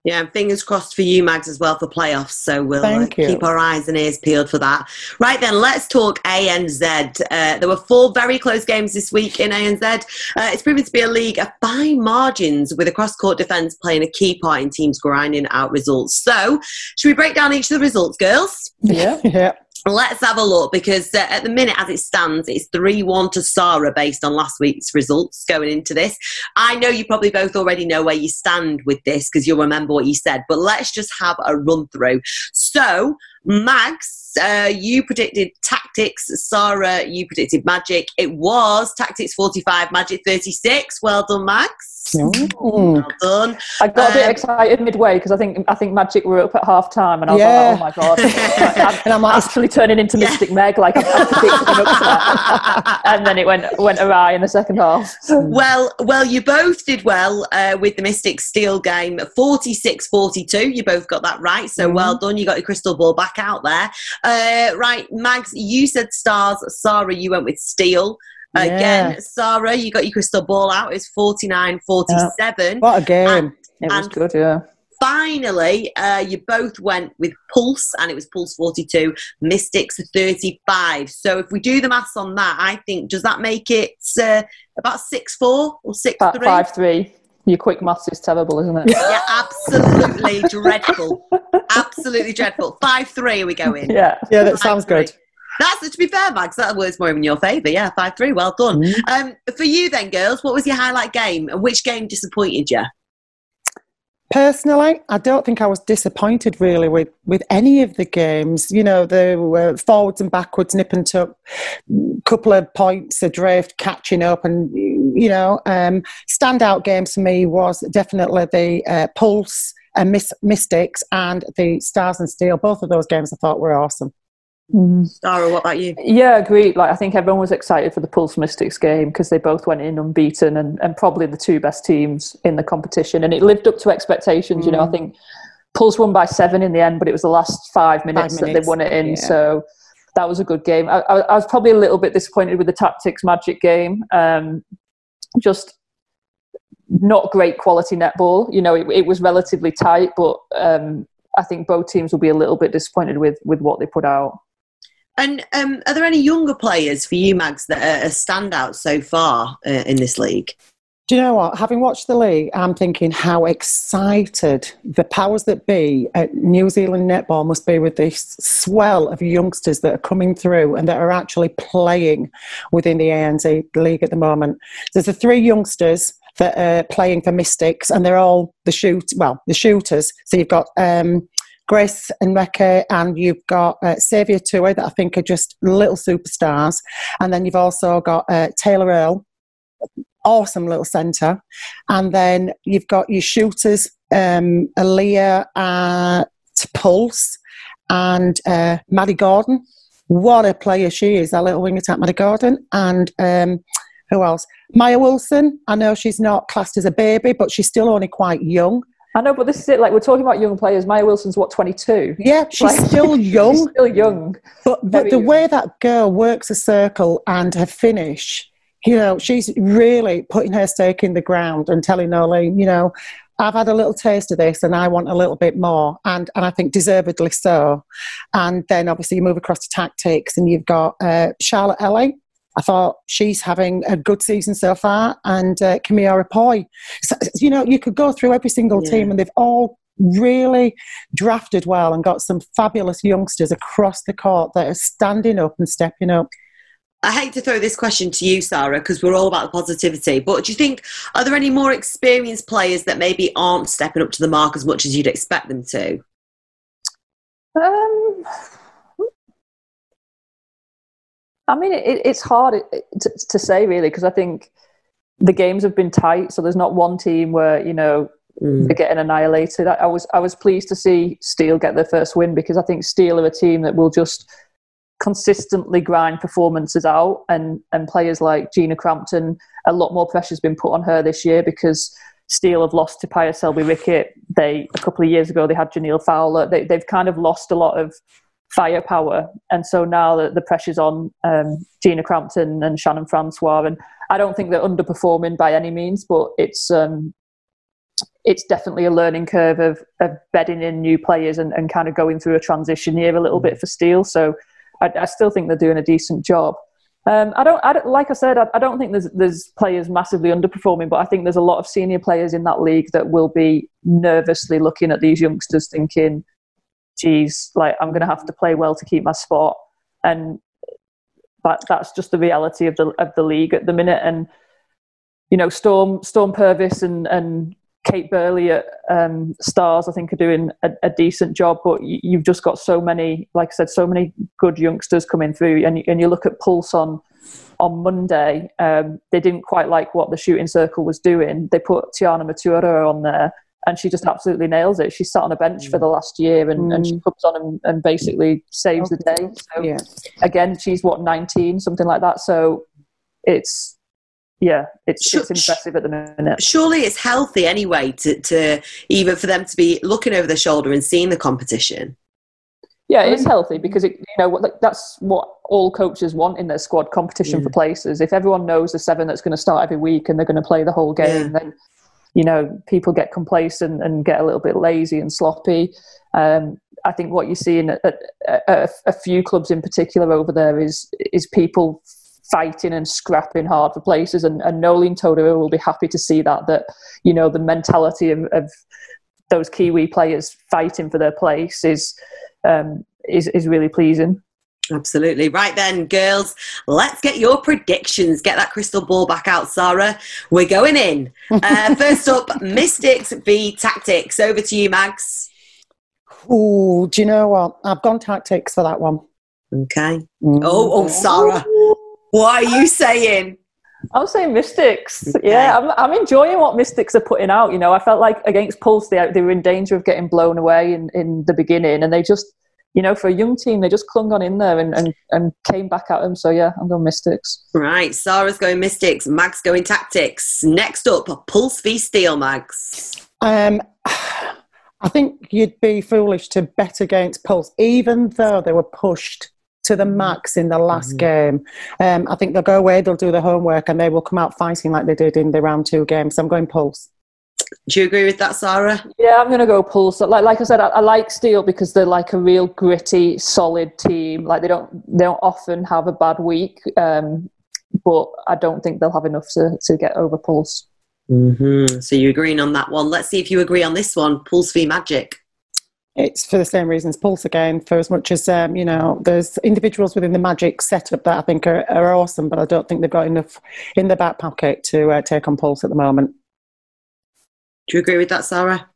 Yeah, and fingers crossed for you, Mags, as well for playoffs. So we'll uh, keep our eyes and ears peeled for that. Right then, let's talk ANZ. Uh, there were four very close games this week in ANZ. Uh, it's proven to be a league of fine margins, with a cross-court defence playing a key part in teams grinding out results. So, should we break down each of the results, girls? yeah. yeah. Let's have a look because uh, at the minute, as it stands, it's 3 1 to Sarah based on last week's results going into this. I know you probably both already know where you stand with this because you'll remember what you said, but let's just have a run through. So, Mags, uh, you predicted Tactix. Sarah, you predicted magic. It was Tactix 45, magic 36. Well done, Mags. Mm. Well done. I got a bit Um, excited midway because I think I think Magic were up at half time, and I was Yeah. like, "Oh my god!" I'm, And I'm like, actually turning into Mystic Meg, like I'm, I'm predicting up to that. And then it went went awry in the second half. Well, well, you both did well uh, with the Mystic Steel game, 46-42. You both got that right, so Mhm. well done. You got your crystal ball back out there. Uh, right, Mags, you said stars. Sarah, you went with steel. Again, Yes. Sarah, you got your crystal ball out. It's 49-47. what a game. It was good, yeah. Finally, uh, you both went with Pulse, and it was Pulse 42, Mystics 35. So if we do the maths on that, I think, does that make it uh, about 6-4 or 6-3? Five, five three. Your quick maths is terrible, isn't it? Yeah, absolutely dreadful. Absolutely dreadful. Five three. Are we going? Yeah. Yeah, that sounds good. That's to be fair, Mags. That was more in your favour. Yeah, five three. Well done. Mm. Um, for you then, girls, what was your highlight game, and which game disappointed you? Personally, I don't think I was disappointed really with, with any of the games. You know, the uh, forwards and backwards, nip and tuck, couple of points adrift, catching up, and you know, um, standout games for me was definitely the uh, Pulse and Mystics and the Stars and Steel. Both of those games I thought were awesome. Sarah, what about you? Yeah, agreed. Like I think everyone was excited for the Pulse Mystics game because they both went in unbeaten and, and probably the two best teams in the competition, and it lived up to expectations. You know, I think Pulse won by seven in the end, but it was the last five minutes, that minutes, they won it in. yeah. So that was a good game. I, I, I was probably a little bit disappointed with the Tactix Magic game. Um, just not great quality netball. You know, it, it was relatively tight, but um, I think both teams will be a little bit disappointed with with what they put out. And um, are there any younger players for you, Mags, that are, standouts so far uh, in this league? Do you know what? Having watched the league, I'm thinking how excited the powers that be at New Zealand netball must be with this swell of youngsters that are coming through and that are actually playing within the ANZ league at the moment. There's the three youngsters that are playing for Mystics, and they're all the shoot well, the shooters. So you've got um, Grace Nweke, and you've got uh, Saviour Tui that I think are just little superstars, and then you've also got uh, Tayla Earle awesome little centre. And then you've got your shooters, um, Aaliyah to Pulse and uh, Maddy Gordon. What a player she is, that little wing attack, Maddy Gordon. And um, who else? Maia Wilson. I know she's not classed as a baby, but she's still only quite young. I know, but this is it. Like we're talking about young players. Maia Wilson's what twenty two. Yeah, she's Like- still young. She's still young. But, but the young. way that girl works a circle and her finish, you know, she's really putting her stake in the ground and telling Noeline, you know, I've had a little taste of this and I want a little bit more. And, and I think deservedly so. And then obviously you move across to Tactix and you've got uh, Charlotte Elley. I thought she's having a good season so far, and uh, Kimiora Poi. So, you know, you could go through every single Yeah. team, and they've all really drafted well and got some fabulous youngsters across the court that are standing up and stepping up. I hate to throw this question to you, Sarah, because we're all about the positivity. But do you think are there any more experienced players that maybe aren't stepping up to the mark as much as you'd expect them to? Um, I mean, it, it's hard to, to say really because I think the games have been tight. So there's not one team where you know Mm. they're getting annihilated. I, I was I was pleased to see Steel get their first win because I think Steel are a team that will just consistently grind performances out and and players like Gina Crampton a lot more pressure's been put on her this year because Steel have lost to Pia Selby Rickett they a couple of years ago they had Jhaniele Fowler they, they've kind of lost a lot of firepower and so now the, the pressure's on um, Gina Crampton and Shannon Francois and I don't think they're underperforming by any means but it's um, it's definitely a learning curve of, of bedding in new players and, and kind of going through a transition year a little bit for Steel. So I, I still think they're doing a decent job. Um, I don't, I don't, like I said, I, I don't think there's there's players massively underperforming, but I think there's a lot of senior players in that league that will be nervously looking at these youngsters, thinking, "Geez, like I'm going to have to play well to keep my spot." and that that's just the reality of the of the league at the minute. And you know, Storm Storm Purvis and and Kate Burley at um, Stars, I think, are doing a, a decent job. But you've just got so many, like I said, so many good youngsters coming through. And, and you look at Pulse on on Monday, um, they didn't quite like what the shooting circle was doing. They put Tiana Metuarau on there, and she just absolutely nails it. She sat on a bench mm. for the last year, and, mm. and she mm. comes on and, and basically saves okay. the day. So yeah. again, she's what nineteen, something like that. So it's yeah, it's, sure, it's impressive at the minute. Surely it's healthy anyway to, to even for them to be looking over their shoulder and seeing the competition. Yeah, it's healthy because it, you know that's what all coaches want in their squad competition yeah. for places. If everyone knows the seven that's going to start every week and they're going to play the whole game, yeah. then you know people get complacent and get a little bit lazy and sloppy. Um, I think what you see in a, few clubs in particular over there is is people fighting and scrapping hard for places. And, and Noeline Taurua will be happy to see that, that, you know, the mentality of, of those Kiwi players fighting for their place is, um, is, is really pleasing. Absolutely. Right then, girls, let's get your predictions. Get that crystal ball back out, Sarah. We're going in. Uh, first up, Mystics v Tactix. Over to you, Mags. Oh, do you know what? I've gone Tactix for that one. Okay. Mm. Oh, oh, Sarah. What are you saying? I'm saying Mystics. Okay. Yeah, I'm, I'm enjoying what Mystics are putting out. You know, I felt like against Pulse, they, they were in danger of getting blown away in, in the beginning, and they just, you know, for a young team, they just clung on in there and, and, and came back at them. So, yeah, I'm going Mystics. Right. Sarah's going Mystics. Mag's going Tactix. Next up, Pulse v Steel, Mags. Um, I think you'd be foolish to bet against Pulse, even though they were pushed to the max in the last mm-hmm. game. Um, I think they'll go away, they'll do their homework, and they will come out fighting like they did in the round two game. So I'm going Pulse. Do you agree with that, Sarah? Yeah, I'm going to go Pulse. Like, like I said, I, I, like Steel because they're like a real gritty, solid team. Like they don't they don't often have a bad week, um, but I don't think they'll have enough to, to get over Pulse. Mm-hmm. So you're agreeing on that one. Let's see if you agree on this one. Pulse v Magic. It's for the same reasons, Pulse again, for as much as, um, you know, there's individuals within the Magic setup that I think are, are awesome, but I don't think they've got enough in their back pocket to uh, take on Pulse at the moment. Do you agree with that, Sarah?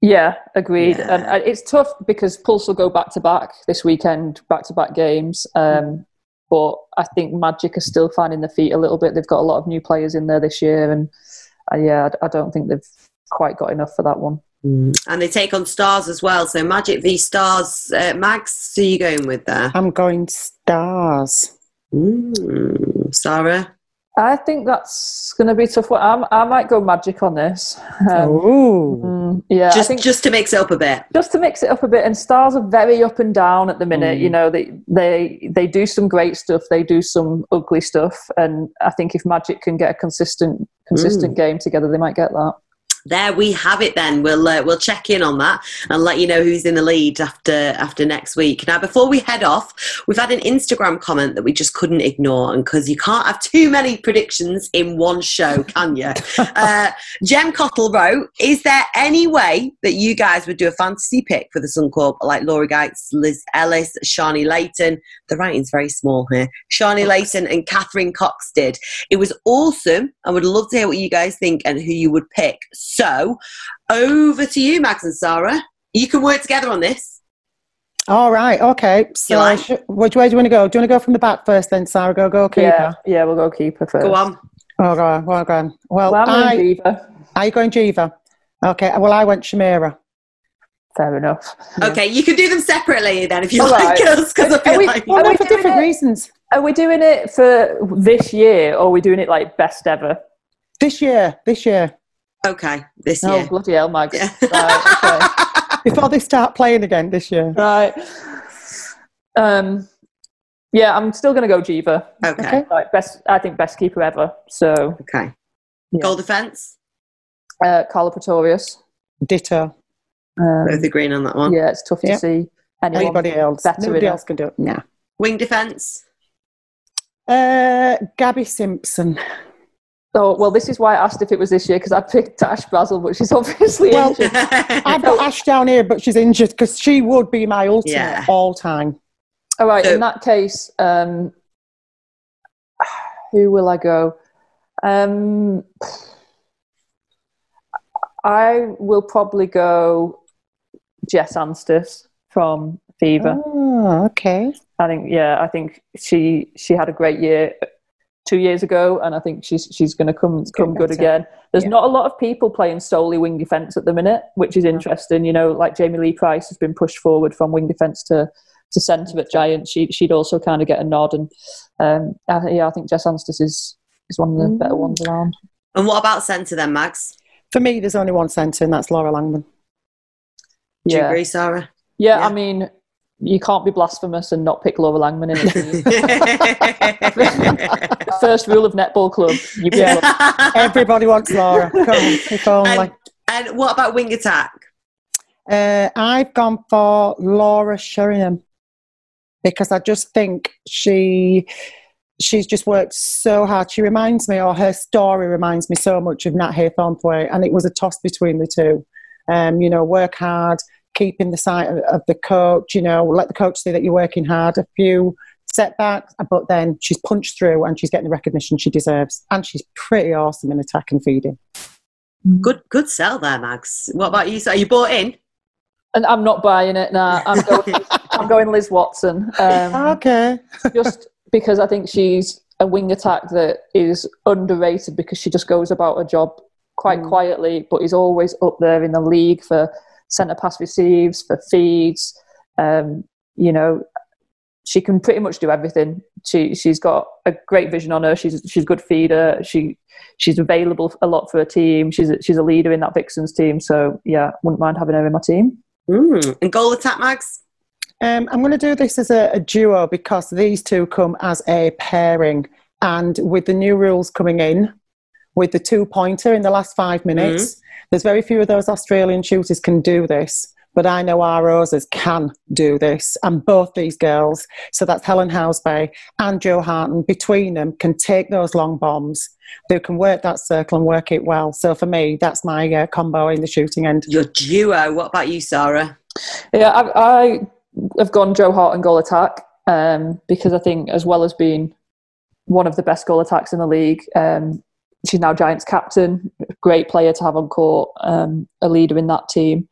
Yeah, agreed. Yeah. And uh, it's tough because Pulse will go back to back this weekend, back to back games. Um, but I think Magic are still finding their feet a little bit. They've got a lot of new players in there this year, and uh, yeah, I don't think they've quite got enough for that one. Mm. And they take on Stars as well. So Magic v Stars. Uh, Mags, who are you going with there? I'm going Stars. Mm. Sarah? I think that's going to be tough. I'm, I might go Magic on this. Um, mm, yeah, just think, just to mix it up a bit. Just to mix it up a bit. And Stars are very up and down at the minute. Mm. You know, they they they do some great stuff. They do some ugly stuff. And I think if Magic can get a consistent consistent mm. game together, they might get that there we have it then. We'll uh, we'll check in on that and let you know who's in the lead after after next week. Now before we head off we've had an instagram comment that we just couldn't ignore and because you can't have too many predictions in one show can you? Uh, jem cottle wrote is there any way that you guys would do a fantasy pick for the suncorp like Laura Geitz liz ellis sharni layton? The writing's very small here. Sharni layton and catherine cox did. It was awesome. I would love to hear what you guys think and who you would pick. so over to you, Mags and Sarah. You can work together on this. All right. Okay. So, like? sh- which way do you want to go? Do you want to go from the back first, then, Sarah? Go, go, keeper. Yeah, yeah, we'll go keeper first. Go on. Oh, go on. Well, go on. Well, well I'm I, Geva. Are you going Geva? Okay. Well, I went Shamera. Fair enough. Okay, you can do them separately then if you All like right. because I feel we, like well, for different it, reasons. Are we doing it for this year, or are we doing it like best ever? This year. This year. Okay, this oh, year. Oh, bloody hell, Mags. Yeah. Right, okay. Before they start playing again this year. Right. Um, yeah, I'm still going to go Geva. Okay. okay. Right, best, I think best keeper ever. So. Okay. Yeah. Goal defence? Uh, Karla Pretorius. Ditto. Um, Both agreeing on that one. Yeah, it's tough to see anybody else. Better Nobody else can do it. Nah. Wing defence? Uh, Gabby Simpson. Oh well, this is why I asked if it was this year because I picked Ash Brazill, but she's obviously well, injured. I've got Ash down here, but she's injured because she would be my ultimate yeah. all time. All right. So- in that case, um, who will I go? Um, I will probably go Jess Anstiss from Fever. Oh, okay. I think, yeah, I think she she had a great year two years ago, and I think she's she's going to come come good better. again. There's Yeah. not a lot of people playing solely wing defence at the minute, which is interesting. You know, like Jamie Lee Price has been pushed forward from wing defence to to centre at Giant. She she'd also kind of get a nod, and um, I, yeah, I think Jess Anstiss is is one of the better ones around. And what about centre then, Mags? For me, there's only one centre, and that's Laura Langman. Do you agree, Sarah? yeah, Yeah. I mean. You can't be blasphemous and not pick Laura Langman in it. First rule of netball club: you pick Yeah. Everybody wants Laura. Come on, if only. and, and what about wing attack? Uh, I've gone for Laura Sheringham because I just think she she's just worked so hard. She reminds me, or her story reminds me so much of Nat Haythornthwaite, and it was a toss between the two. Um, you know, work hard, keep in the sight of, of the coach. You know, let the coach see that you're working hard. A few setbacks, but then she's punched through and she's getting the recognition she deserves, and she's pretty awesome in attack and feeding. Good, good sell there, Mags. What about you? So are you bought in? and I'm not buying it now. I'm going. I'm going Liz Watson. Um, Okay. just because I think she's a wing attack that is underrated because she just goes about her job quite Mm. quietly, but is always up there in the league for centre pass receives, for feeds. Um, you know, she can pretty much do everything. She she's got a great vision on her. She's she's a good feeder. She she's available a lot for her team. She's a, she's a leader in that Vixens team. So yeah, wouldn't mind having her in my team. Mm. And goal attack, Mags? Um, I'm going to do this as a, a duo because these two come as a pairing. And with the new rules coming in, with the two pointer in the last five minutes, there's very few of those Australian shooters can do this. But I know our Roses can do this, and both these girls, so that's Helen Housby and Jo Harten, between them can take those long bombs. They can work that circle and work it well. So for me, that's my uh, combo in the shooting end. Your duo. What about you, Sarah? Yeah, I, I have gone Jo Harten goal attack um, because I think, as well as being one of the best goal attacks in the league, um, she's now Giants captain, great player to have on court, um, a leader in that team.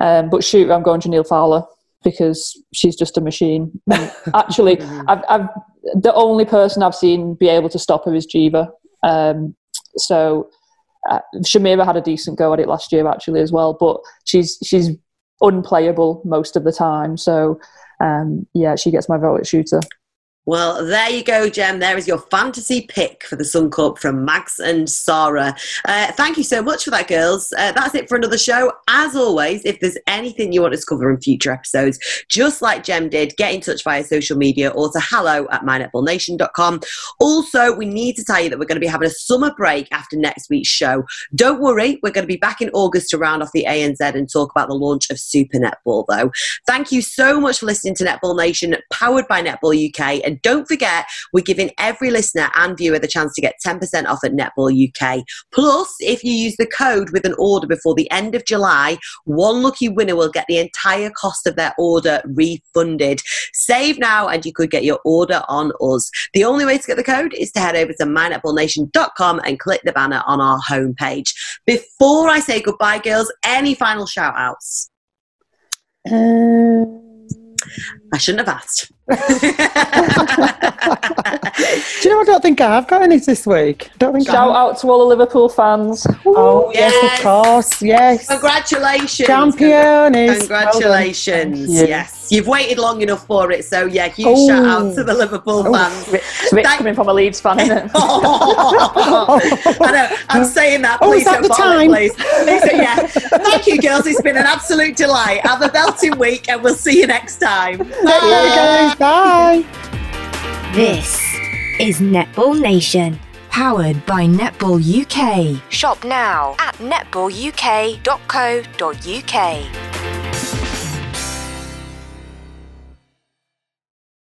Um, but shoot, I'm going to Jhaniele Fowler because she's just a machine. Actually, I've, I've the only person I've seen be able to stop her is Geva. Um, so uh, Shamera had a decent go at it last year actually as well, but she's she's unplayable most of the time. So um, yeah, she gets my vote at shooter. Well, there you go, Jem. There is your fantasy pick for the Suncorp from Mags and Sarah. Uh, thank you so much for that, girls. Uh, that's it for another show. As always, if there's anything you want us to cover in future episodes, just like Jem did, get in touch via social media or to hello at mynetballnation.com. Also, we need to tell you that we're going to be having a summer break after next week's show. Don't worry, we're going to be back in August to round off the ANZ and talk about the launch of Super Netball, though. Thank you so much for listening to Netball Nation, powered by Netball UK. And don't forget, we're giving every listener and viewer the chance to get 10% off at Netball UK. Plus, if you use the code with an order before the end of July, one lucky winner will get the entire cost of their order refunded. Save now and you could get your order on us. The only way to get the code is to head over to mynetballnation.com and click the banner on our homepage. Before I say goodbye, girls, any final shout outs? Um, I shouldn't have asked. Do you know? I don't think I've got any this week. I don't think. Shout I out to all the Liverpool fans. Oh yes, Yes. of course, yes. Congratulations. champions! Congratulations. Well done. yes. You've waited long enough for it. So, yeah, huge Oh. shout out to the Liverpool Oh. fans. It's rich Thank- coming from a Leeds fan, isn't it? Oh. I know. I'm saying that. Oh, Please is that don't the follow it, time? please. Please, yeah. Thank you, girls. It's been an absolute delight. Have a belting week, and we'll see you next time. There you guys. Bye. This is Netball Nation, powered by Netball UK. Shop now at netballuk.co.uk.